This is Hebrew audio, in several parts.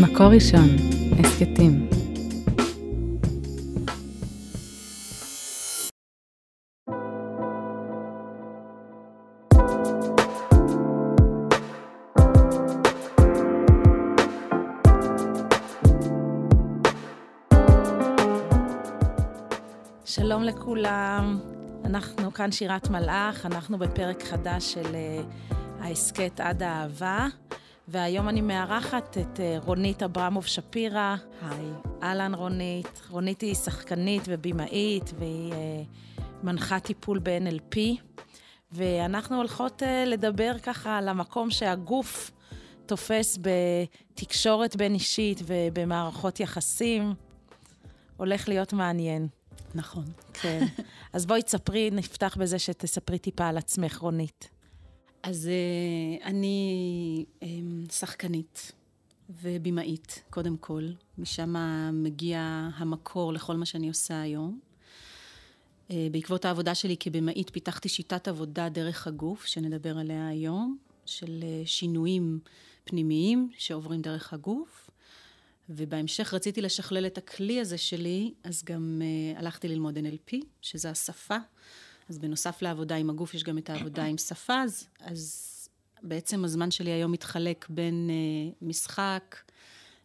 מקור ראשון, הסכתים. שלום לכולם, אנחנו כאן שירת מלאך, אנחנו בפרק חדש של אה, ההסכת עד האהבה, והיום אני מארחת את אה, רונית אברמוב שפירא. היי. אהלן רונית. רונית היא שחקנית ובימאית, והיא אה, מנחה טיפול ב-NLP, ואנחנו הולכות לדבר ככה על המקום שהגוף תופס בתקשורת בין אישית ובמערכות יחסים. הולך להיות מעניין. נכון. כן. אז בואי תספרי, נפתח בזה שתספרי טיפה על עצמך, רונית. אז uh, אני um, שחקנית ובימאית, קודם כל. משם מגיע המקור לכל מה שאני עושה היום. Uh, בעקבות העבודה שלי כבימאית פיתחתי שיטת עבודה דרך הגוף, שנדבר עליה היום, של uh, שינויים פנימיים שעוברים דרך הגוף. ובהמשך רציתי לשכלל את הכלי הזה שלי, אז גם הלכתי ללמוד NLP, שזה השפה. אז בנוסף לעבודה עם הגוף, יש גם את העבודה עם שפה, אז, אז בעצם הזמן שלי היום מתחלק בין uh, משחק,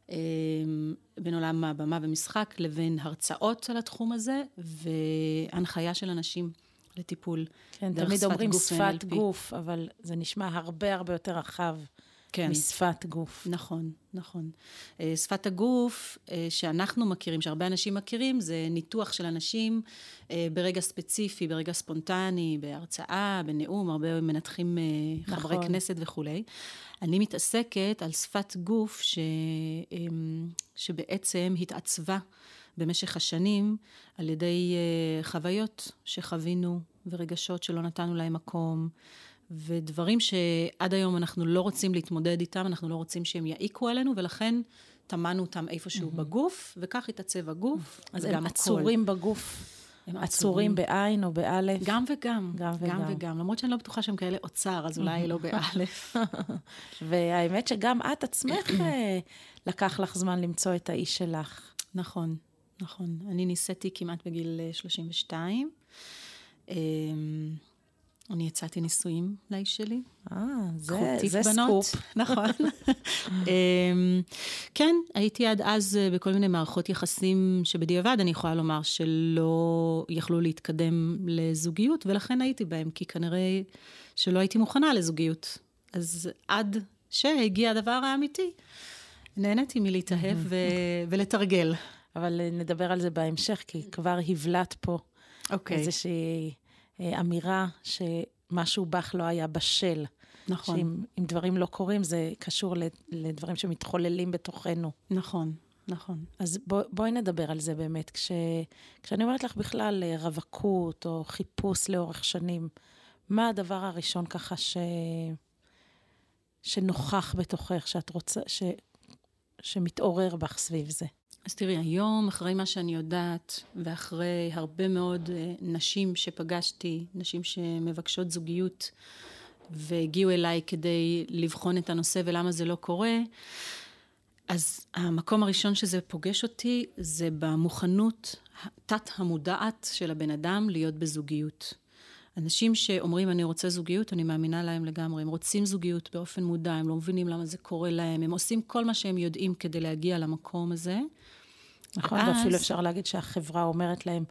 uh, בין עולם הבמה ומשחק, לבין הרצאות על התחום הזה, והנחיה של אנשים לטיפול. כן, תמיד אומרים שפת גוף, אבל זה נשמע הרבה הרבה יותר רחב. כן. משפת גוף. נכון, נכון. אה, שפת הגוף אה, שאנחנו מכירים, שהרבה אנשים מכירים, זה ניתוח של אנשים אה, ברגע ספציפי, ברגע ספונטני, בהרצאה, בנאום, הרבה מנתחים נכון. חברי כנסת וכולי. אני מתעסקת על שפת גוף ש... שבעצם התעצבה במשך השנים על ידי חוויות שחווינו ורגשות שלא נתנו להם מקום. ודברים שעד היום אנחנו לא רוצים להתמודד איתם, אנחנו לא רוצים שהם יעיקו עלינו, ולכן טמנו אותם איפשהו mm-hmm. בגוף, וכך התעצב הגוף. אז הם עצורים בגוף. הם עצורים בעין או באלף? גם וגם. גם וגם. גם וגם. למרות שאני לא בטוחה שהם כאלה אוצר, אז אולי לא באלף. והאמת שגם את עצמך, אה, לקח לך זמן למצוא את האיש שלך. נכון, נכון. אני ניסיתי כמעט בגיל 32. אני יצאתי נישואים לאיש שלי. אה, זה, זה בנות. סקופ. נכון. אמ, כן, הייתי עד אז אה, בכל מיני מערכות יחסים שבדיעבד אני יכולה לומר שלא יכלו להתקדם לזוגיות, ולכן הייתי בהם, כי כנראה שלא הייתי מוכנה לזוגיות. אז עד שהגיע הדבר האמיתי, נהניתי מלהתאהב ו- ולתרגל. אבל נדבר על זה בהמשך, כי כבר הבלט פה okay. אוקיי. איזושהי... אה, אמירה שמשהו בך לא היה בשל. נכון. שאם דברים לא קורים, זה קשור לדברים שמתחוללים בתוכנו. נכון, נכון. אז בוא, בואי נדבר על זה באמת. כש, כשאני אומרת לך בכלל אה, רווקות או חיפוש לאורך שנים, מה הדבר הראשון ככה ש... שנוכח בתוכך, שאת רוצה, ש... שמתעורר בך סביב זה? אז תראי, היום, אחרי מה שאני יודעת, ואחרי הרבה מאוד אה, נשים שפגשתי, נשים שמבקשות זוגיות, והגיעו אליי כדי לבחון את הנושא ולמה זה לא קורה, אז המקום הראשון שזה פוגש אותי, זה במוכנות תת-המודעת של הבן אדם להיות בזוגיות. אנשים שאומרים, אני רוצה זוגיות, אני מאמינה להם לגמרי. הם רוצים זוגיות באופן מודע, הם לא מבינים למה זה קורה להם, הם עושים כל מה שהם יודעים כדי להגיע למקום הזה. נכון, ואז... ואפילו אפשר להגיד שהחברה אומרת להם,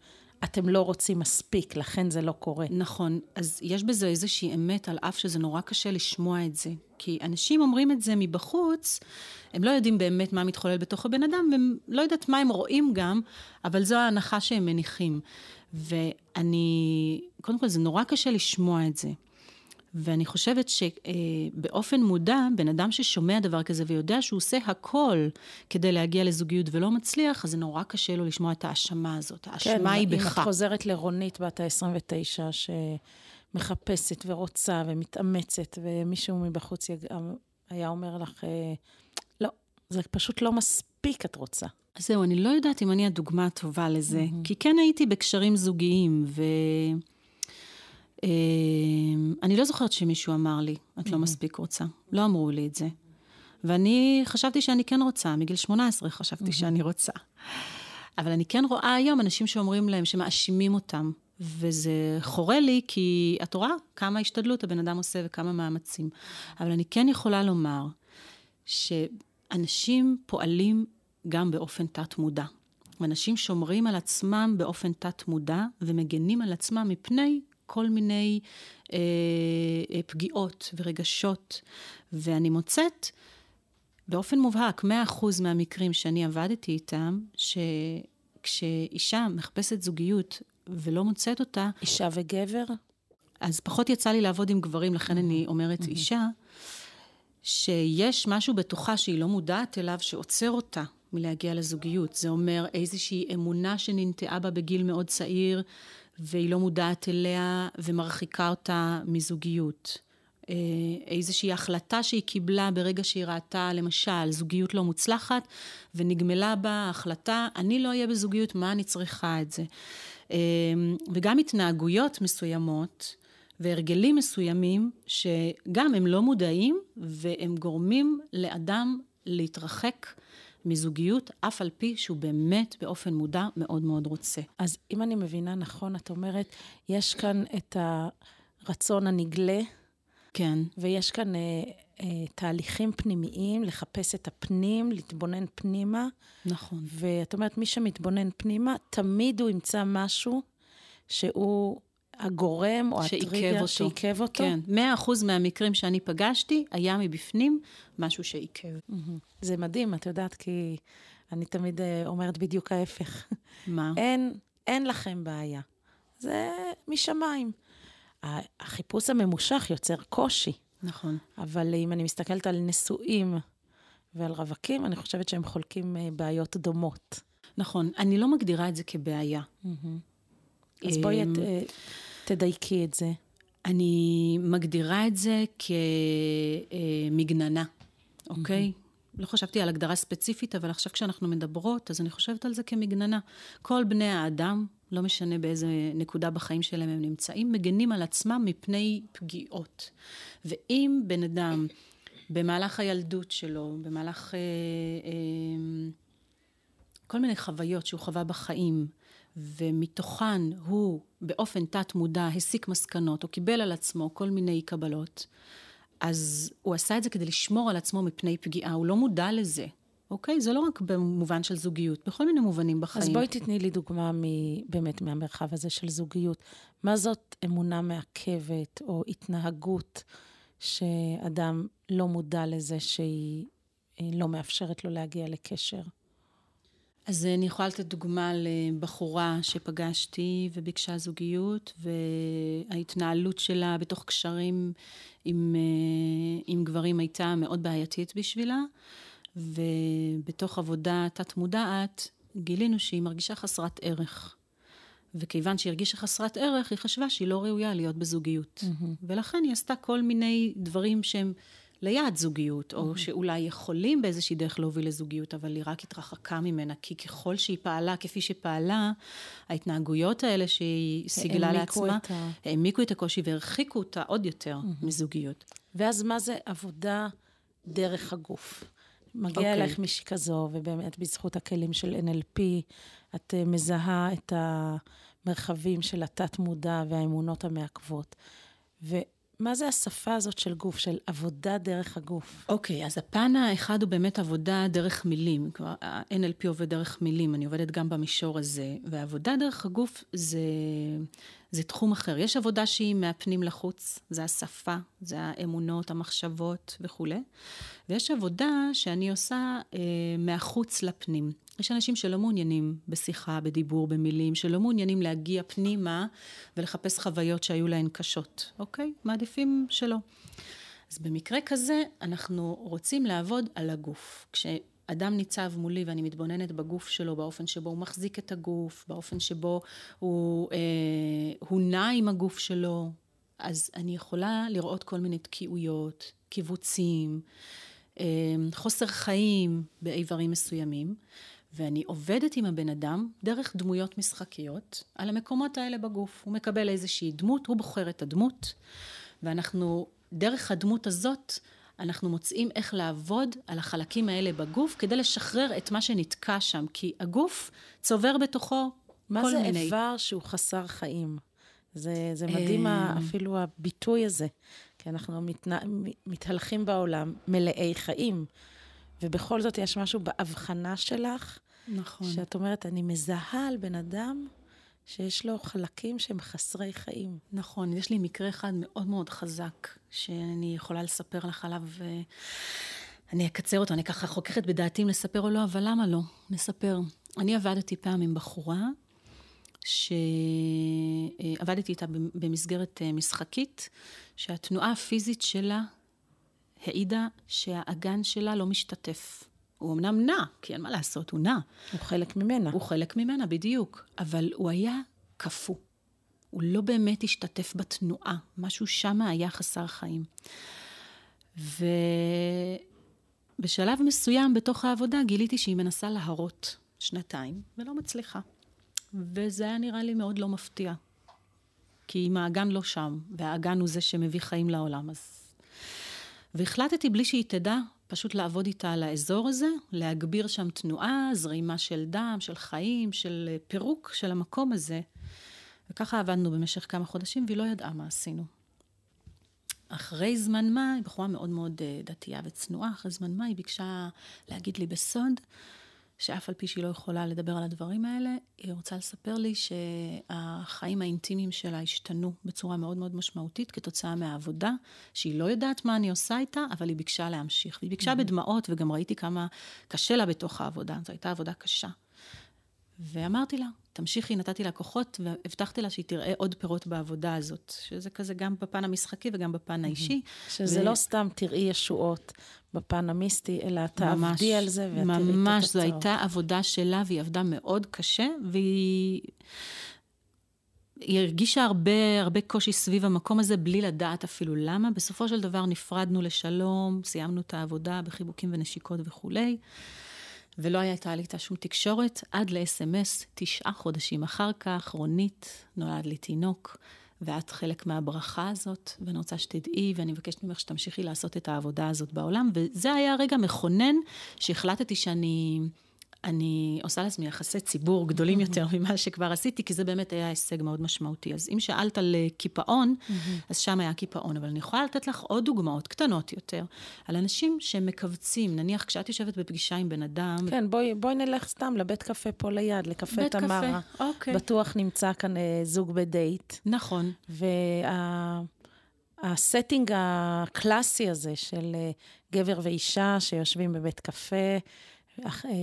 אתם לא רוצים מספיק, לכן זה לא קורה. נכון, אז יש בזה איזושהי אמת, על אף שזה נורא קשה לשמוע את זה. כי אנשים אומרים את זה מבחוץ, הם לא יודעים באמת מה מתחולל בתוך הבן אדם, והם לא יודעת מה הם רואים גם, אבל זו ההנחה שהם מניחים. ואני, קודם כל, זה נורא קשה לשמוע את זה. ואני חושבת שבאופן מודע, בן אדם ששומע דבר כזה ויודע שהוא עושה הכל כדי להגיע לזוגיות ולא מצליח, אז זה נורא קשה לו לשמוע את האשמה הזאת. האשמה כן, היא בך. אם את חוזרת לרונית בת ה-29, שמחפשת ורוצה ומתאמצת, ומישהו מבחוץ היה אומר לך, אה, לא, זה פשוט לא מספיק את רוצה. אז זהו, אני לא יודעת אם אני הדוגמה הטובה לזה, mm-hmm. כי כן הייתי בקשרים זוגיים, ו... אמ, אני לא זוכרת שמישהו אמר לי, את לא מספיק רוצה. לא אמרו לי את זה. ואני חשבתי שאני כן רוצה, מגיל 18 חשבתי שאני רוצה. אבל אני כן רואה היום אנשים שאומרים להם, שמאשימים אותם, וזה חורה לי, כי את רואה כמה השתדלות הבן אדם עושה וכמה מאמצים. אבל אני כן יכולה לומר שאנשים פועלים גם באופן תת-מודע. אנשים שומרים על עצמם באופן תת-מודע ומגנים על עצמם מפני כל מיני אה, אה, פגיעות ורגשות. ואני מוצאת באופן מובהק, 100% מהמקרים שאני עבדתי איתם, שכשאישה מחפשת זוגיות ולא מוצאת אותה... אישה וגבר? אז פחות יצא לי לעבוד עם גברים, לכן אני אומרת אישה, שיש משהו בתוכה שהיא לא מודעת אליו, שעוצר אותה מלהגיע לזוגיות. זה אומר איזושהי אמונה שננטעה בה בגיל מאוד צעיר, והיא לא מודעת אליה ומרחיקה אותה מזוגיות. אה, איזושהי החלטה שהיא קיבלה ברגע שהיא ראתה, למשל, זוגיות לא מוצלחת, ונגמלה בה החלטה, אני לא אהיה בזוגיות, מה אני צריכה את זה? אה, וגם התנהגויות מסוימות והרגלים מסוימים, שגם הם לא מודעים, והם גורמים לאדם להתרחק מזוגיות, אף על פי שהוא באמת באופן מודע מאוד מאוד רוצה. אז אם אני מבינה נכון, את אומרת, יש כאן את הרצון הנגלה, כן. ויש כאן אה, אה, תהליכים פנימיים, לחפש את הפנים, להתבונן פנימה. נכון. ואת אומרת, מי שמתבונן פנימה, תמיד הוא ימצא משהו שהוא הגורם או הטריגר שעיכב אותו. כן, מאה אחוז מהמקרים שאני פגשתי, היה מבפנים משהו שעיכב. זה מדהים, את יודעת, כי אני תמיד אה, אומרת בדיוק ההפך. מה? אין, אין לכם בעיה. זה משמיים. החיפוש הממושך יוצר קושי. נכון. אבל אם אני מסתכלת על נשואים ועל רווקים, אני חושבת שהם חולקים אה, בעיות דומות. נכון. אני לא מגדירה את זה כבעיה. אז בואי את, אה, תדייקי את זה. אני מגדירה את זה כמגננה, אוקיי? לא חשבתי על הגדרה ספציפית, אבל עכשיו כשאנחנו מדברות, אז אני חושבת על זה כמגננה. כל בני האדם, לא משנה באיזה נקודה בחיים שלהם הם נמצאים, מגנים על עצמם מפני פגיעות. ואם בן אדם במהלך הילדות שלו, במהלך אה, אה, כל מיני חוויות שהוא חווה בחיים, ומתוכן הוא באופן תת-מודע הסיק מסקנות, או קיבל על עצמו כל מיני קבלות, אז הוא עשה את זה כדי לשמור על עצמו מפני פגיעה, הוא לא מודע לזה. אוקיי? זה לא רק במובן של זוגיות, בכל מיני מובנים בחיים. אז בואי תתני לי דוגמה מ, באמת מהמרחב הזה של זוגיות. מה זאת אמונה מעכבת או התנהגות שאדם לא מודע לזה שהיא אה, לא מאפשרת לו להגיע לקשר? אז אני יכולה לתת דוגמה לבחורה שפגשתי וביקשה זוגיות, וההתנהלות שלה בתוך קשרים עם, אה, עם גברים הייתה מאוד בעייתית בשבילה. ובתוך עבודה תת-מודעת גילינו שהיא מרגישה חסרת ערך. וכיוון שהיא הרגישה חסרת ערך, היא חשבה שהיא לא ראויה להיות בזוגיות. Mm-hmm. ולכן היא עשתה כל מיני דברים שהם ליד זוגיות, או mm-hmm. שאולי יכולים באיזושהי דרך להוביל לזוגיות, אבל היא רק התרחקה ממנה, כי ככל שהיא פעלה כפי שפעלה, ההתנהגויות האלה שהיא סיגלה לעצמה, את ה... העמיקו את הקושי והרחיקו אותה עוד יותר mm-hmm. מזוגיות. ואז מה זה עבודה דרך הגוף? מגיע okay. אוקיי. אליך מישהי כזו, ובאמת בזכות הכלים של NLP, את uh, מזהה את המרחבים של התת-מודע והאמונות המעכבות. ומה זה השפה הזאת של גוף, של עבודה דרך הגוף? אוקיי, okay, אז הפן האחד הוא באמת עבודה דרך מילים. כלומר, ה-NLP עובד דרך מילים, אני עובדת גם במישור הזה. ועבודה דרך הגוף זה... זה תחום אחר. יש עבודה שהיא מהפנים לחוץ, זה השפה, זה האמונות, המחשבות וכולי. ויש עבודה שאני עושה אה, מהחוץ לפנים. יש אנשים שלא מעוניינים בשיחה, בדיבור, במילים, שלא מעוניינים להגיע פנימה ולחפש חוויות שהיו להן קשות, אוקיי? מעדיפים שלא. אז במקרה כזה, אנחנו רוצים לעבוד על הגוף. כש... אדם ניצב מולי ואני מתבוננת בגוף שלו, באופן שבו הוא מחזיק את הגוף, באופן שבו הוא, אה, הוא נע עם הגוף שלו, אז אני יכולה לראות כל מיני תקיעויות, קיבוצים, אה, חוסר חיים באיברים מסוימים, ואני עובדת עם הבן אדם דרך דמויות משחקיות על המקומות האלה בגוף. הוא מקבל איזושהי דמות, הוא בוחר את הדמות, ואנחנו, דרך הדמות הזאת, אנחנו מוצאים איך לעבוד על החלקים האלה בגוף כדי לשחרר את מה שנתקע שם, כי הגוף צובר בתוכו מה כל זה מיני... איבר שהוא חסר חיים? זה, זה מדהים אה, אפילו הביטוי הזה, כי אנחנו מתנה, מתהלכים בעולם מלאי חיים, ובכל זאת יש משהו בהבחנה שלך, נכון. שאת אומרת, אני מזהה על בן אדם שיש לו חלקים שהם חסרי חיים. נכון, יש לי מקרה אחד מאוד מאוד חזק, שאני יכולה לספר לך עליו, אני אקצר אותו, אני ככה חוקרת בדעתי אם לספר או לא, אבל למה לא? נספר. אני עבדתי פעם עם בחורה, שעבדתי איתה במסגרת אה, משחקית, שהתנועה הפיזית שלה העידה שהאגן שלה לא משתתף. הוא אמנם נע, כי אין מה לעשות, הוא נע. הוא חלק ממנה. הוא חלק ממנה, בדיוק. אבל הוא היה קפוא. הוא לא באמת השתתף בתנועה. משהו שם היה חסר חיים. ובשלב מסוים בתוך העבודה גיליתי שהיא מנסה להרות שנתיים, ולא מצליחה. וזה היה נראה לי מאוד לא מפתיע. כי אם האגן לא שם, והאגן הוא זה שמביא חיים לעולם, אז... והחלטתי בלי שהיא תדע, פשוט לעבוד איתה על האזור הזה, להגביר שם תנועה, זרימה של דם, של חיים, של פירוק של המקום הזה. וככה עבדנו במשך כמה חודשים, והיא לא ידעה מה עשינו. אחרי זמן מה, היא בחורה מאוד מאוד אה, דתייה וצנועה, אחרי זמן מה היא ביקשה להגיד לי בסוד שאף על פי שהיא לא יכולה לדבר על הדברים האלה, היא רוצה לספר לי שהחיים האינטימיים שלה השתנו בצורה מאוד מאוד משמעותית כתוצאה מהעבודה, שהיא לא יודעת מה אני עושה איתה, אבל היא ביקשה להמשיך. והיא ביקשה mm-hmm. בדמעות, וגם ראיתי כמה קשה לה בתוך העבודה. זו הייתה עבודה קשה. ואמרתי לה, תמשיכי, נתתי לה כוחות, והבטחתי לה שהיא תראה עוד פירות בעבודה הזאת, שזה כזה גם בפן המשחקי וגם בפן האישי. שזה ו... לא סתם תראי ישועות בפן המיסטי, אלא תעבדי על זה ואת תראי את התוצאות. ממש, זו הייתה עבודה שלה, והיא עבדה מאוד קשה, והיא... היא הרגישה הרבה, הרבה קושי סביב המקום הזה, בלי לדעת אפילו למה. בסופו של דבר נפרדנו לשלום, סיימנו את העבודה בחיבוקים ונשיקות וכולי. ולא הייתה לי איתה שום תקשורת, עד ל-SMS, תשעה חודשים אחר כך, רונית, נולד לי תינוק, ואת חלק מהברכה הזאת, ואני רוצה שתדעי, ואני מבקשת ממך שתמשיכי לעשות את העבודה הזאת בעולם, וזה היה רגע מכונן שהחלטתי שאני... אני עושה לעצמי יחסי ציבור גדולים יותר ממה שכבר עשיתי, כי זה באמת היה הישג מאוד משמעותי. אז אם שאלת על אה, קיפאון, אז שם היה קיפאון, אבל אני יכולה לתת לך עוד דוגמאות קטנות יותר, על אנשים שמכווצים, נניח כשאת יושבת בפגישה עם בן אדם... כן, בואי, בואי נלך סתם לבית קפה פה ליד, לקפה תמרה. קפה, אוקיי. בטוח נמצא כאן אה, זוג בדייט. נכון. וה... ה setting הקלאסי הזה של אה, גבר ואישה שיושבים בבית קפה,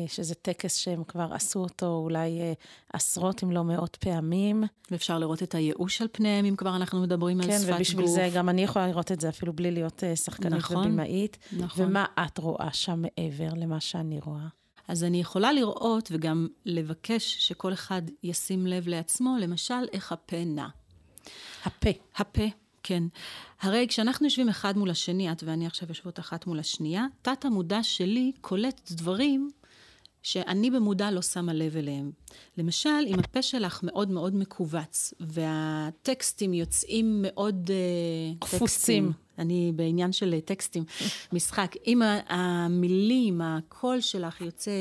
שזה טקס שהם כבר עשו אותו אולי אה, עשרות אם לא מאות פעמים. ואפשר לראות את הייאוש על פניהם, אם כבר אנחנו מדברים כן, על שפת גוף. כן, ובשביל זה גם אני יכולה לראות את זה אפילו בלי להיות אה, שחקנית נכון, ובימאית. נכון. ומה את רואה שם מעבר למה שאני רואה? אז אני יכולה לראות וגם לבקש שכל אחד ישים לב לעצמו, למשל, איך הפה נע. הפה. הפה. כן. הרי כשאנחנו יושבים אחד מול השני, את ואני עכשיו יושבות אחת מול השנייה, תת המודע שלי קולט דברים שאני במודע לא שמה לב אליהם. למשל, אם הפה שלך מאוד מאוד מכווץ, והטקסטים יוצאים מאוד... uh, קפוצים. אני בעניין של טקסטים, משחק. אם המילים, הקול שלך יוצא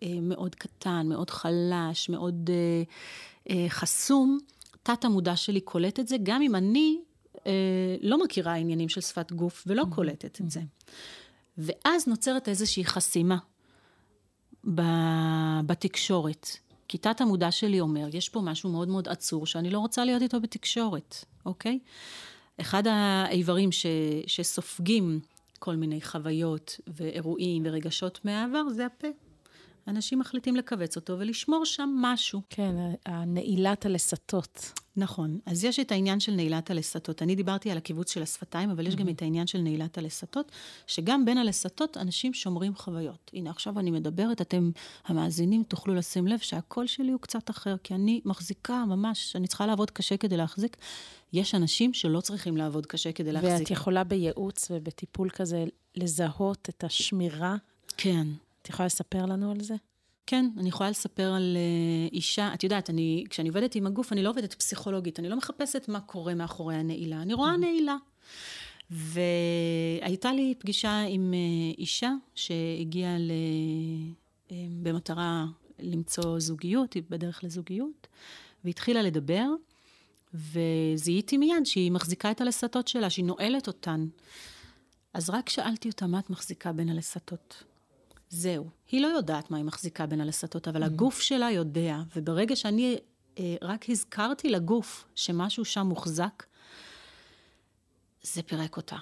uh, מאוד קטן, מאוד חלש, מאוד חסום, תת המודע שלי קולט את זה, גם אם אני אה, לא מכירה עניינים של שפת גוף ולא mm-hmm. קולטת את זה. ואז נוצרת איזושהי חסימה בתקשורת. כיתת המודע שלי אומר, יש פה משהו מאוד מאוד עצור שאני לא רוצה להיות איתו בתקשורת, אוקיי? אחד האיברים ש, שסופגים כל מיני חוויות ואירועים ורגשות מהעבר זה הפה. אנשים מחליטים לכווץ אותו ולשמור שם משהו. כן, הנעילת הלסתות. נכון. אז יש את העניין של נעילת הלסתות. אני דיברתי על הקיבוץ של השפתיים, אבל יש mm-hmm. גם את העניין של נעילת הלסתות, שגם בין הלסתות אנשים שומרים חוויות. הנה, עכשיו אני מדברת, אתם, המאזינים, תוכלו לשים לב שהקול שלי הוא קצת אחר, כי אני מחזיקה ממש, אני צריכה לעבוד קשה כדי להחזיק. יש אנשים שלא צריכים לעבוד קשה כדי להחזיק. ואת יכולה בייעוץ ובטיפול כזה לזהות את השמירה? כן. את יכולה לספר לנו על זה? כן, אני יכולה לספר על uh, אישה, את יודעת, אני, כשאני עובדת עם הגוף, אני לא עובדת פסיכולוגית, אני לא מחפשת מה קורה מאחורי הנעילה, אני רואה mm-hmm. נעילה. והייתה לי פגישה עם אה, אישה שהגיעה ל... אה, במטרה למצוא זוגיות, היא בדרך לזוגיות, והתחילה לדבר, וזיהיתי מיד שהיא מחזיקה את הלסתות שלה, שהיא נועלת אותן. אז רק שאלתי אותה, מה את מחזיקה בין הלסתות? זהו. היא לא יודעת מה היא מחזיקה בין הלסתות, אבל mm-hmm. הגוף שלה יודע, וברגע שאני אה, רק הזכרתי לגוף שמשהו שם מוחזק, זה פירק אותה.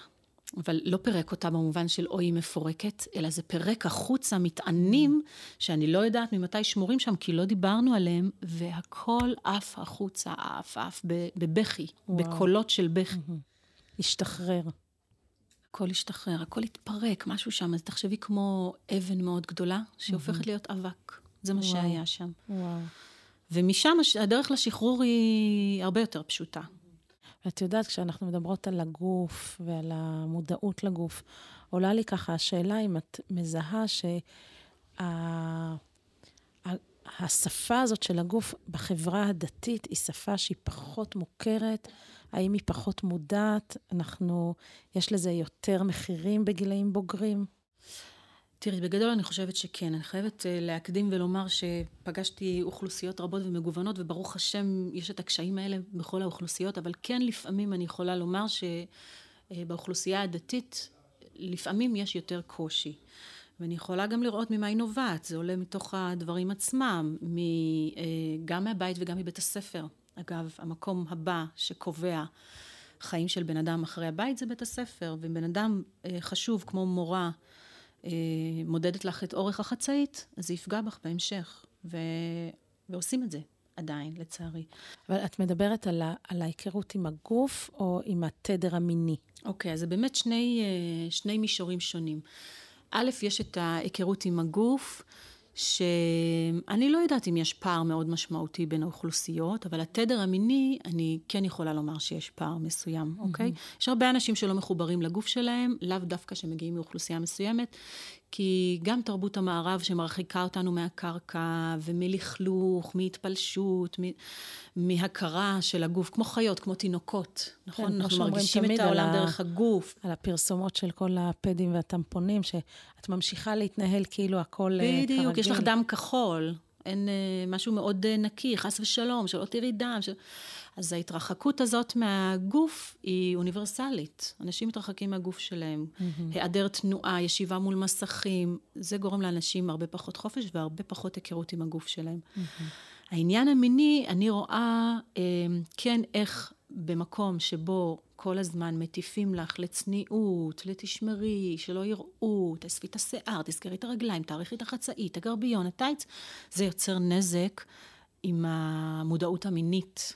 אבל לא פירק אותה במובן של אוי היא מפורקת, אלא זה פירק החוצה מטענים שאני לא יודעת ממתי שמורים שם, כי לא דיברנו עליהם, והכל עף החוצה, עף עף בבכי, וואו. בקולות של בכי. השתחרר. הכל השתחרר, הכל התפרק, משהו שם. אז תחשבי כמו אבן מאוד גדולה, שהופכת להיות אבק. זה מה וואו. שהיה שם. וואו. ומשם הדרך לשחרור היא הרבה יותר פשוטה. ואת יודעת, כשאנחנו מדברות על הגוף ועל המודעות לגוף, עולה לי ככה השאלה אם את מזהה שהשפה שה... הזאת של הגוף בחברה הדתית היא שפה שהיא פחות מוכרת? האם היא פחות מודעת? אנחנו, יש לזה יותר מחירים בגילאים בוגרים? תראי, בגדול אני חושבת שכן. אני חייבת אה, להקדים ולומר שפגשתי אוכלוסיות רבות ומגוונות, וברוך השם יש את הקשיים האלה בכל האוכלוסיות, אבל כן לפעמים אני יכולה לומר שבאוכלוסייה הדתית, לפעמים יש יותר קושי. ואני יכולה גם לראות ממה היא נובעת, זה עולה מתוך הדברים עצמם, אה, גם מהבית וגם מבית הספר. אגב, המקום הבא שקובע חיים של בן אדם אחרי הבית זה בית הספר, ואם בן אדם אה, חשוב כמו מורה, אה, מודדת לך את אורך החצאית, אז זה יפגע בך בהמשך. ו... ועושים את זה עדיין, לצערי. אבל את מדברת על, ה... על ההיכרות עם הגוף או עם התדר המיני? אוקיי, אז זה באמת שני, אה, שני מישורים שונים. א', יש את ההיכרות עם הגוף. שאני לא יודעת אם יש פער מאוד משמעותי בין האוכלוסיות, אבל התדר המיני, אני כן יכולה לומר שיש פער מסוים, אוקיי? Mm-hmm. יש הרבה אנשים שלא מחוברים לגוף שלהם, לאו דווקא שמגיעים מאוכלוסייה מסוימת, כי גם תרבות המערב שמרחיקה אותנו מהקרקע ומלכלוך, מהתפלשות, מהכרה של הגוף, כמו חיות, כמו תינוקות, נכון? כן, אנחנו מרגישים את העולם דרך הגוף. על הפרסומות של כל הפדים והטמפונים, שאת ממשיכה להתנהל כאילו הכל אה, בדיוק, כרגיל. בדיוק, יש לך דם כחול, אין אה, משהו מאוד אה, נקי, חס ושלום, שלא תראי דם. של... אז ההתרחקות הזאת מהגוף היא אוניברסלית. אנשים מתרחקים מהגוף שלהם. Mm-hmm. היעדר תנועה, ישיבה מול מסכים, זה גורם לאנשים הרבה פחות חופש והרבה פחות היכרות עם הגוף שלהם. Mm-hmm. העניין המיני, אני רואה אה, כן איך במקום שבו כל הזמן מטיפים לך לצניעות, לתשמרי, שלא יראו, תאספי את השיער, תסגרי את הרגליים, תאריכי את החצאית, הגרביון, הטייץ, זה יוצר נזק עם המודעות המינית.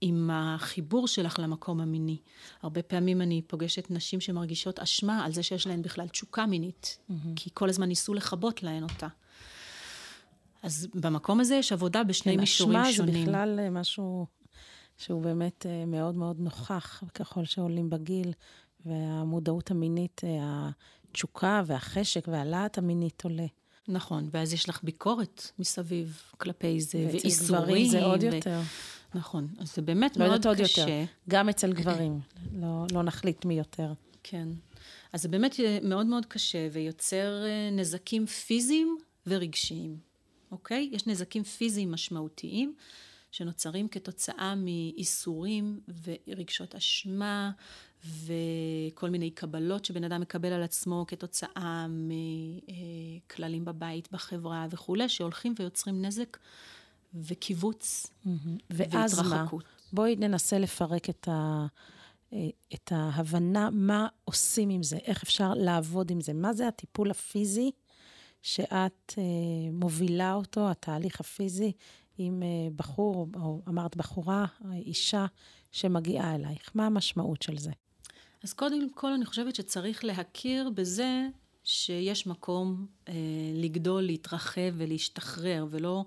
עם החיבור שלך למקום המיני. הרבה פעמים אני פוגשת נשים שמרגישות אשמה על זה שיש להן בכלל תשוקה מינית, mm-hmm. כי כל הזמן ניסו לכבות להן אותה. אז במקום הזה יש עבודה בשני כן, מישורים שונים. אשמה זה בכלל אה, משהו שהוא באמת אה, מאוד מאוד נוכח ככל שעולים בגיל, והמודעות המינית, אה, התשוקה והחשק והלהט המינית עולה. נכון, ואז יש לך ביקורת מסביב כלפי זה, ואיסורים. ואצל גברים זה עוד יותר. נכון, אז זה באמת לא מאוד קשה. יותר. גם אצל גברים, לא, לא נחליט מי יותר. כן. אז זה באמת מאוד מאוד קשה, ויוצר נזקים פיזיים ורגשיים. אוקיי? יש נזקים פיזיים משמעותיים שנוצרים כתוצאה מאיסורים ורגשות אשמה וכל מיני קבלות שבן אדם מקבל על עצמו כתוצאה מכללים בבית, בחברה וכולי, שהולכים ויוצרים נזק וקיבוץ mm-hmm. ואז מה? בואי ננסה לפרק את, ה, את ההבנה מה עושים עם זה, איך אפשר לעבוד עם זה, מה זה הטיפול הפיזי שאת אה, מובילה אותו, התהליך הפיזי, עם אה, בחור, או אמרת בחורה, אישה שמגיעה אלייך. מה המשמעות של זה? אז קודם כל אני חושבת שצריך להכיר בזה שיש מקום אה, לגדול, להתרחב ולהשתחרר, ולא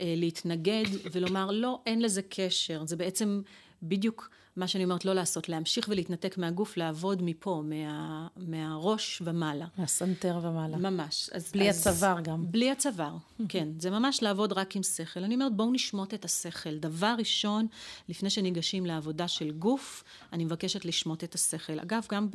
אה, להתנגד ולומר, לא, אין לזה קשר. זה בעצם בדיוק מה שאני אומרת לא לעשות, להמשיך ולהתנתק מהגוף, לעבוד מפה, מה, מהראש ומעלה. מהסנטר ומעלה. ממש. אז, בלי אז, הצוואר גם. בלי הצוואר, כן. זה ממש לעבוד רק עם שכל. אני אומרת, בואו נשמוט את השכל. דבר ראשון, לפני שניגשים לעבודה של גוף, אני מבקשת לשמוט את השכל. אגב, גם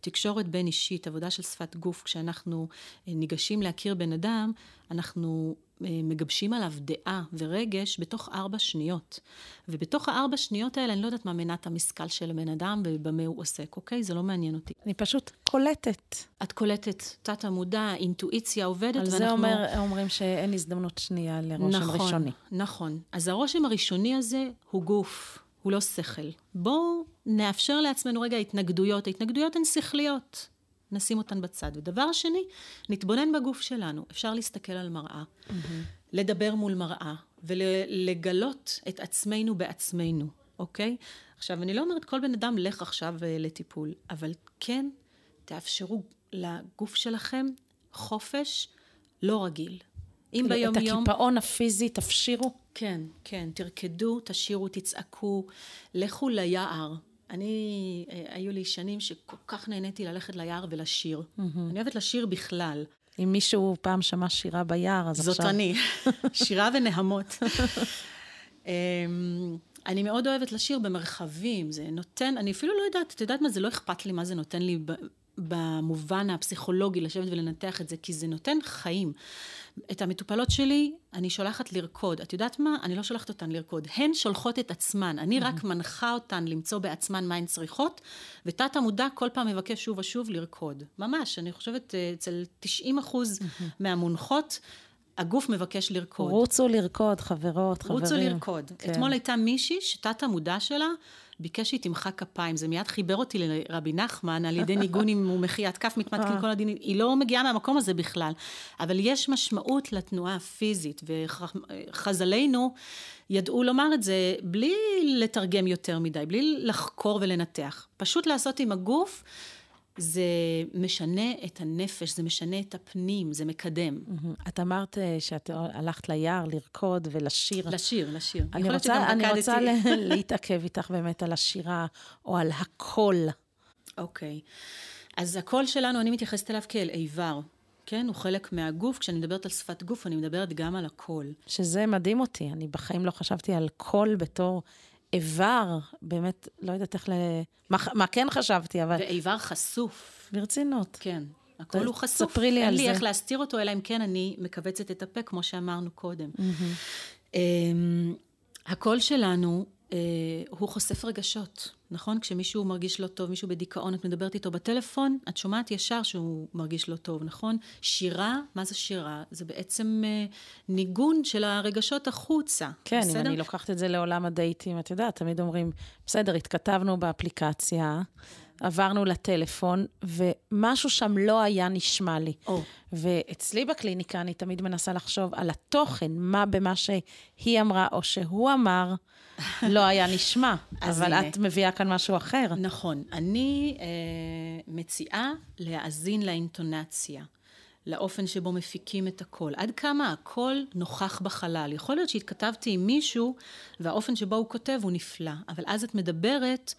בתקשורת בין אישית, עבודה של שפת גוף, כשאנחנו אה, ניגשים להכיר בן אדם, אנחנו אה, מגבשים עליו דעה ורגש בתוך ארבע שניות. ובתוך הארבע שניות האלה, אני לא יודעת מה מנת המשכל של הבן אדם ובמה הוא עוסק, אוקיי? זה לא מעניין אותי. אני פשוט קולטת. את קולטת, תת המודע, אינטואיציה עובדת, על ואנחנו... על זה אומר, אומרים שאין הזדמנות שנייה לרושם נכון, ראשוני. נכון. אז הרושם הראשוני הזה הוא גוף, הוא לא שכל. בואו נאפשר לעצמנו רגע התנגדויות. ההתנגדויות הן שכליות. נשים אותן בצד. ודבר שני, נתבונן בגוף שלנו. אפשר להסתכל על מראה, mm-hmm. לדבר מול מראה, ולגלות את עצמנו בעצמנו, אוקיי? עכשיו, אני לא אומרת כל בן אדם, לך עכשיו uh, לטיפול, אבל כן, תאפשרו לגוף שלכם חופש לא רגיל. אם ביום את יום... את הקיפאון הפיזי תפשירו? כן, כן. תרקדו, תשירו, תצעקו, לכו ליער. אני, אה, היו לי שנים שכל כך נהניתי ללכת ליער ולשיר. Mm-hmm. אני אוהבת לשיר בכלל. אם מישהו פעם שמע שירה ביער, אז זאת עכשיו... זאת אני, שירה ונהמות. אמ, אני מאוד אוהבת לשיר במרחבים, זה נותן, אני אפילו לא יודעת, את יודעת מה, זה לא אכפת לי מה זה נותן לי במובן הפסיכולוגי לשבת ולנתח את זה, כי זה נותן חיים. את המטופלות שלי, אני שולחת לרקוד. את יודעת מה? אני לא שולחת אותן לרקוד. הן שולחות את עצמן. אני רק מנחה אותן למצוא בעצמן מה הן צריכות, ותת המודע כל פעם מבקש שוב ושוב לרקוד. ממש, אני חושבת, אה, אצל 90 אחוז מהמונחות, הגוף מבקש לרקוד. רוצו לרקוד, חברות, חברים. רוצו לרקוד. כן. אתמול הייתה מישהי שתת המודע שלה ביקש שהיא תמחא כפיים. זה מיד חיבר אותי לרבי נחמן על ידי ניגון עם ומחיית כף מתמתקים אה. כל הדינים. היא לא מגיעה מהמקום הזה בכלל. אבל יש משמעות לתנועה הפיזית, וחז"לינו ידעו לומר את זה בלי לתרגם יותר מדי, בלי לחקור ולנתח. פשוט לעשות עם הגוף. זה משנה את הנפש, זה משנה את הפנים, זה מקדם. את אמרת אה, שאת הלכת ליער לרקוד ולשיר. לשיר, לשיר. אני רוצה, אני רוצה להתעכב איתך באמת על השירה, או על הקול. אוקיי. אז הקול שלנו, אני מתייחסת אליו כאל איבר. כן, הוא חלק מהגוף. כשאני מדברת על שפת גוף, אני מדברת גם על הקול. שזה מדהים אותי. אני בחיים לא חשבתי על קול בתור איבר, באמת, לא יודעת איך ל... מה, מה כן חשבתי, אבל... ואיבר חשוף. ברצינות. כן. הכל הוא חשוף. ספרי לי על זה. אין לי איך להסתיר אותו, אלא אם כן אני מכווצת את הפה, כמו שאמרנו קודם. Mm-hmm. הקול שלנו הוא חושף רגשות, נכון? כשמישהו מרגיש לא טוב, מישהו בדיכאון, את מדברת איתו בטלפון, את שומעת ישר שהוא מרגיש לא טוב, נכון? שירה, מה זה שירה? זה בעצם אה, ניגון של הרגשות החוצה, כן, בסדר? אם אני לוקחת את זה לעולם הדייטים, את יודעת, תמיד אומרים, בסדר, התכתבנו באפליקציה, עברנו לטלפון, ומשהו שם לא היה נשמע לי. Oh. ואצלי בקליניקה אני תמיד מנסה לחשוב על התוכן, מה במה שהיא אמרה או שהוא אמר לא היה נשמע. אבל הנה. את מביאה כאן משהו אחר. נכון. אני אה, מציעה להאזין לאינטונציה. לאופן שבו מפיקים את הקול. עד כמה הקול נוכח בחלל. יכול להיות שהתכתבתי עם מישהו, והאופן שבו הוא כותב הוא נפלא, אבל אז את מדברת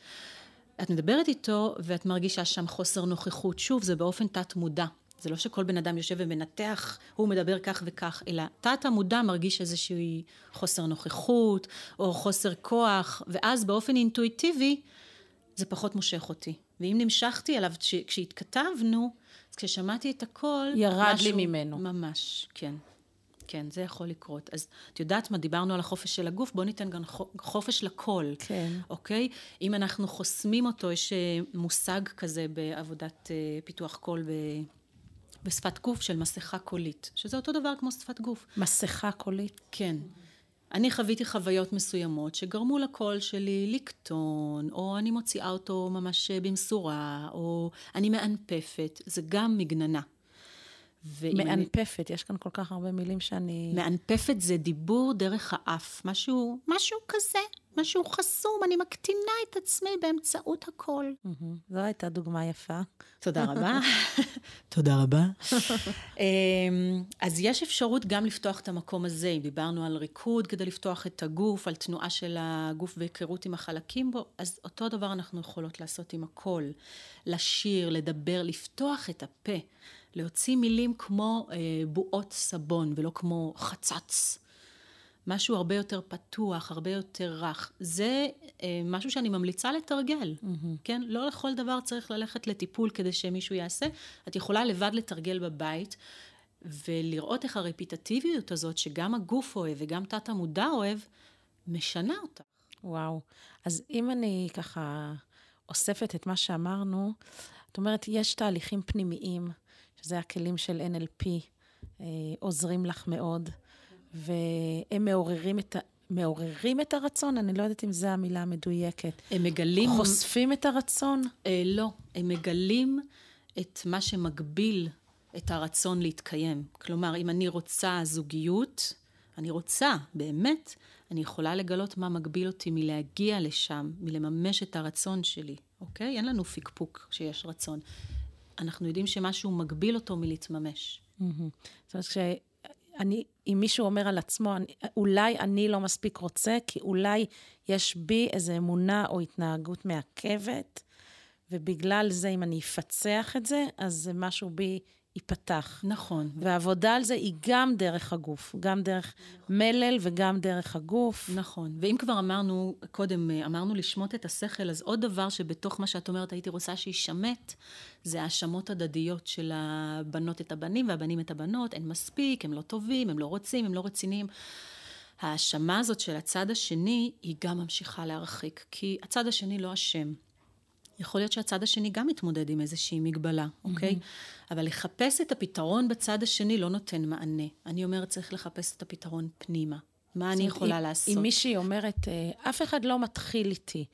את מדברת איתו ואת מרגישה שם חוסר נוכחות. שוב, זה באופן תת-מודע. זה לא שכל בן אדם יושב ומנתח, הוא מדבר כך וכך, אלא תת המודע מרגיש איזושהי חוסר נוכחות, או חוסר כוח, ואז באופן אינטואיטיבי, זה פחות מושך אותי. ואם נמשכתי אליו כשהתכתבנו, אז כששמעתי את הכל... ירד משהו, לי ממנו. ממש, כן. כן, זה יכול לקרות. אז את יודעת מה, דיברנו על החופש של הגוף, בואו ניתן גם חופש לקול. כן. אוקיי? אם אנחנו חוסמים אותו, יש אה, מושג כזה בעבודת אה, פיתוח קול ב... בשפת גוף של מסכה קולית, שזה אותו דבר כמו שפת גוף. מסכה קולית? כן. אני חוויתי חוויות מסוימות שגרמו לקול שלי לקטון, או אני מוציאה אותו ממש במשורה, או אני מאנפפת, זה גם מגננה. מאנפפת, אני... יש כאן כל כך הרבה מילים שאני... מאנפפת זה דיבור דרך האף, משהו, משהו כזה, משהו חסום, אני מקטינה את עצמי באמצעות הכל. זו הייתה דוגמה יפה. תודה רבה. תודה רבה. אמ, אז יש אפשרות גם לפתוח את המקום הזה. אם דיברנו על ריקוד כדי לפתוח את הגוף, על תנועה של הגוף והיכרות עם החלקים בו, אז אותו דבר אנחנו יכולות לעשות עם הקול. לשיר, לדבר, לפתוח את הפה. להוציא מילים כמו אה, בועות סבון ולא כמו חצץ. משהו הרבה יותר פתוח, הרבה יותר רך. זה אה, משהו שאני ממליצה לתרגל, mm-hmm. כן? לא לכל דבר צריך ללכת לטיפול כדי שמישהו יעשה. את יכולה לבד לתרגל בבית, ולראות איך הרפיטטיביות הזאת, שגם הגוף אוהב וגם תת המודע אוהב, משנה אותך. וואו. אז אם אני ככה אוספת את מה שאמרנו, את אומרת, יש תהליכים פנימיים, שזה הכלים של NLP, אה, עוזרים לך מאוד. והם מעוררים את ה... מעוררים את הרצון? אני לא יודעת אם זו המילה המדויקת. הם מגלים... חושפים את הרצון? אה, לא, הם מגלים את מה שמגביל את הרצון להתקיים. כלומר, אם אני רוצה זוגיות, אני רוצה, באמת, אני יכולה לגלות מה מגביל אותי מלהגיע לשם, מלממש את הרצון שלי, אוקיי? אין לנו פיקפוק שיש רצון. אנחנו יודעים שמשהו מגביל אותו מלהתממש. זאת אומרת, אני, אם מישהו אומר על עצמו, אולי אני לא מספיק רוצה, כי אולי יש בי איזו אמונה או התנהגות מעכבת, ובגלל זה, אם אני אפצח את זה, אז משהו בי ייפתח. נכון. והעבודה על זה היא גם דרך הגוף, גם דרך מלל וגם דרך הגוף. נכון. ואם כבר אמרנו, קודם אמרנו לשמוט את השכל, אז עוד דבר שבתוך מה שאת אומרת הייתי רוצה שיישמט, זה האשמות הדדיות של הבנות את הבנים והבנים את הבנות, אין מספיק, הם לא טובים, הם לא רוצים, הם לא רציניים. ההאשמה הזאת של הצד השני, היא גם ממשיכה להרחיק, כי הצד השני לא אשם. יכול להיות שהצד השני גם מתמודד עם איזושהי מגבלה, אוקיי? Mm-hmm. אבל לחפש את הפתרון בצד השני לא נותן מענה. אני אומרת, צריך לחפש את הפתרון פנימה. מה אני יכולה אם, לעשות? אם מישהי אומרת, אה, אף אחד לא מתחיל איתי.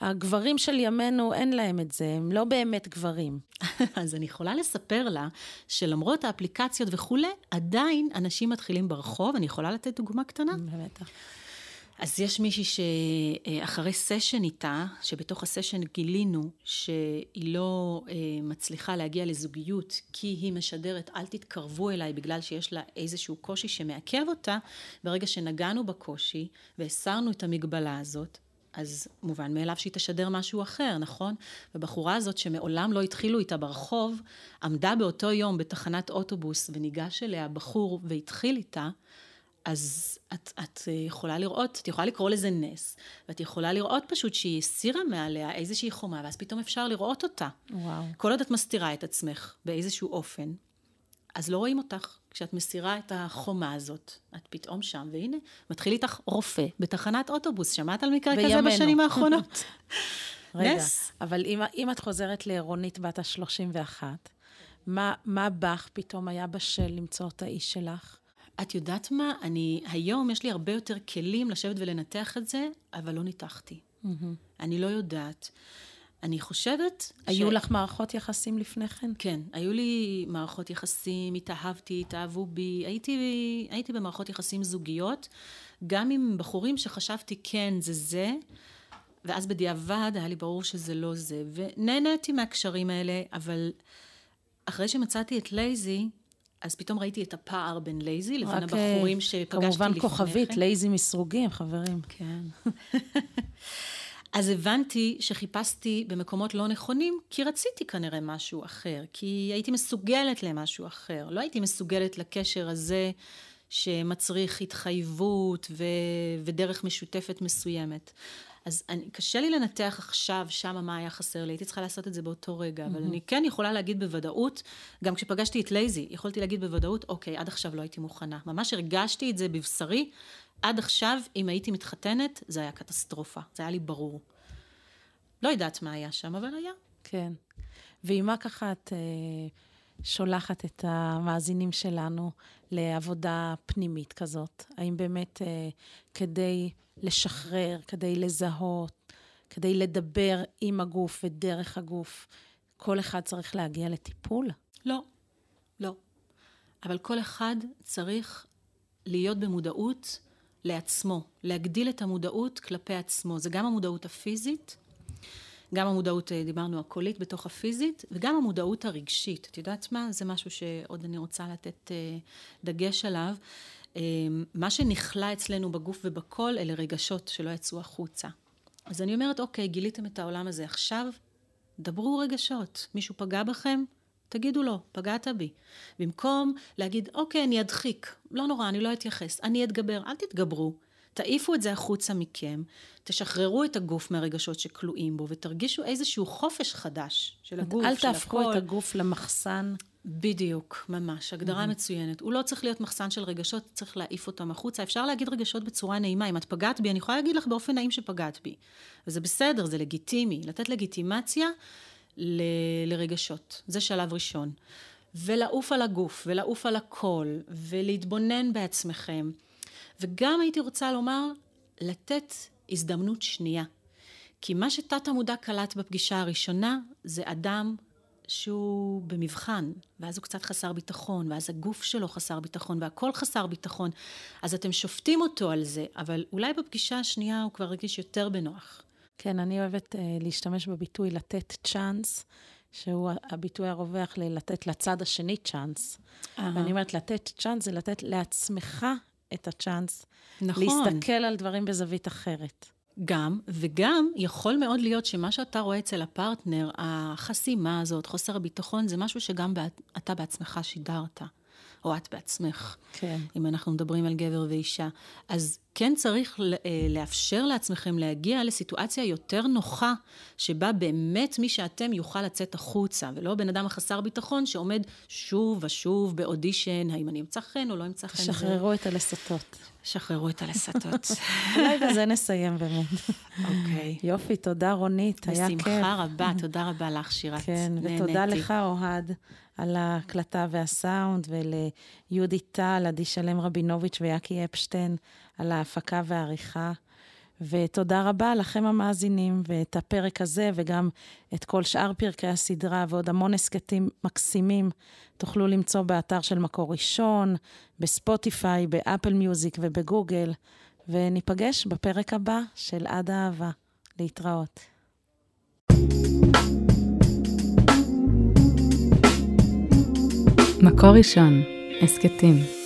הגברים של ימינו, אין להם את זה, הם לא באמת גברים. אז אני יכולה לספר לה שלמרות האפליקציות וכולי, עדיין אנשים מתחילים ברחוב. אני יכולה לתת דוגמה קטנה? באמת. אז יש מישהי שאחרי סשן איתה, שבתוך הסשן גילינו שהיא לא אה, מצליחה להגיע לזוגיות כי היא משדרת אל תתקרבו אליי בגלל שיש לה איזשהו קושי שמעכב אותה, ברגע שנגענו בקושי והסרנו את המגבלה הזאת, אז מובן מאליו שהיא תשדר משהו אחר, נכון? ובחורה הזאת שמעולם לא התחילו איתה ברחוב, עמדה באותו יום בתחנת אוטובוס וניגש אליה בחור והתחיל איתה, אז את, את יכולה לראות, את יכולה לקרוא לזה נס, ואת יכולה לראות פשוט שהיא הסירה מעליה איזושהי חומה, ואז פתאום אפשר לראות אותה. וואו. כל עוד את מסתירה את עצמך באיזשהו אופן, אז לא רואים אותך. כשאת מסירה את החומה הזאת, את פתאום שם, והנה, מתחיל איתך רופא בתחנת אוטובוס. שמעת על מקרה בימינו. כזה בשנים האחרונות? רגע, נס. אבל אם, אם את חוזרת לרונית בת ה-31, מה, מה בך פתאום היה בשל למצוא את האיש שלך? את יודעת מה? אני, היום יש לי הרבה יותר כלים לשבת ולנתח את זה, אבל לא ניתחתי. Mm-hmm. אני לא יודעת. אני חושבת... היו ש... לך מערכות יחסים לפני כן? כן, היו לי מערכות יחסים, התאהבתי, התאהבו בי, הייתי, הייתי במערכות יחסים זוגיות, גם עם בחורים שחשבתי כן, זה זה, ואז בדיעבד היה לי ברור שזה לא זה, ונהניתי מהקשרים האלה, אבל אחרי שמצאתי את לייזי, אז פתאום ראיתי את הפער בין לייזי לבין הבחורים שפגשתי לפני כן. כמובן כוכבית, לייזי מסרוגים, חברים. כן. אז הבנתי שחיפשתי במקומות לא נכונים, כי רציתי כנראה משהו אחר, כי הייתי מסוגלת למשהו אחר. לא הייתי מסוגלת לקשר הזה שמצריך התחייבות ו... ודרך משותפת מסוימת. אז אני, קשה לי לנתח עכשיו שמה מה היה חסר לי, הייתי צריכה לעשות את זה באותו רגע, mm-hmm. אבל אני כן יכולה להגיד בוודאות, גם כשפגשתי את לייזי, יכולתי להגיד בוודאות, אוקיי, עד עכשיו לא הייתי מוכנה. ממש הרגשתי את זה בבשרי, עד עכשיו, אם הייתי מתחתנת, זה היה קטסטרופה, זה היה לי ברור. לא יודעת מה היה שם, אבל היה. כן. ועם מה ככה את אה, שולחת את המאזינים שלנו לעבודה פנימית כזאת? האם באמת אה, כדי לשחרר, כדי לזהות, כדי לדבר עם הגוף ודרך הגוף, כל אחד צריך להגיע לטיפול? לא, לא. אבל כל אחד צריך להיות במודעות לעצמו, להגדיל את המודעות כלפי עצמו. זה גם המודעות הפיזית, גם המודעות, אה, דיברנו, הקולית בתוך הפיזית, וגם המודעות הרגשית. את יודעת מה? זה משהו שעוד אני רוצה לתת אה, דגש עליו. אה, מה שנכלה אצלנו בגוף ובקול אלה רגשות שלא יצאו החוצה. אז אני אומרת, אוקיי, גיליתם את העולם הזה עכשיו, דברו רגשות. מישהו פגע בכם? תגידו לו, פגעת בי. במקום להגיד, אוקיי, אני אדחיק, לא נורא, אני לא אתייחס, אני אתגבר, אל תתגברו. תעיפו את זה החוצה מכם, תשחררו את הגוף מהרגשות שכלואים בו, ותרגישו איזשהו חופש חדש של הגוף, של הכל. אל תהפכו את הגוף למחסן. בדיוק, ממש, הגדרה mm-hmm. מצוינת. הוא לא צריך להיות מחסן של רגשות, צריך להעיף אותם החוצה. אפשר להגיד רגשות בצורה נעימה. אם את פגעת בי, אני יכולה להגיד לך באופן נעים שפגעת בי. וזה בסדר, זה לגיטימי. לתת לגיטימציה ל- לרגשות. זה שלב ראשון. ולעוף על הגוף, ולעוף על הכל, ולהתבונן בעצמכם. וגם הייתי רוצה לומר, לתת הזדמנות שנייה. כי מה שתת המודע קלט בפגישה הראשונה, זה אדם שהוא במבחן, ואז הוא קצת חסר ביטחון, ואז הגוף שלו חסר ביטחון, והכל חסר ביטחון. אז אתם שופטים אותו על זה, אבל אולי בפגישה השנייה הוא כבר רגיש יותר בנוח. כן, אני אוהבת uh, להשתמש בביטוי לתת צ'אנס, שהוא הביטוי הרווח ללתת לצד השני צ'אנס. Uh-huh. ואני אומרת, לתת צ'אנס זה לתת לעצמך את הצ'אנס. נכון. להסתכל על דברים בזווית אחרת. גם, וגם יכול מאוד להיות שמה שאתה רואה אצל הפרטנר, החסימה הזאת, חוסר הביטחון, זה משהו שגם אתה בעצמך שידרת. או את בעצמך. כן. אם אנחנו מדברים על גבר ואישה. אז כן צריך אה, לאפשר לעצמכם להגיע לסיטואציה יותר נוחה, שבה באמת מי שאתם יוכל לצאת החוצה, ולא בן אדם החסר ביטחון שעומד שוב ושוב באודישן, האם אני אמצא חן או לא אמצא חן. שחררו זה... את הלסתות. שחררו את הלסתות. אולי בזה נסיים באמת. אוקיי. יופי, תודה רונית, היה כיף. בשמחה רבה, תודה רבה לך, שירת. כן, ותודה לך, אוהד. על ההקלטה והסאונד, וליהודי טל, עדי שלם רבינוביץ' ויאקי אפשטיין על ההפקה והעריכה. ותודה רבה לכם המאזינים, ואת הפרק הזה וגם את כל שאר פרקי הסדרה ועוד המון הסכתים מקסימים תוכלו למצוא באתר של מקור ראשון, בספוטיפיי, באפל מיוזיק ובגוגל, וניפגש בפרק הבא של עד אהבה. להתראות. מקור ראשון, הסכתים.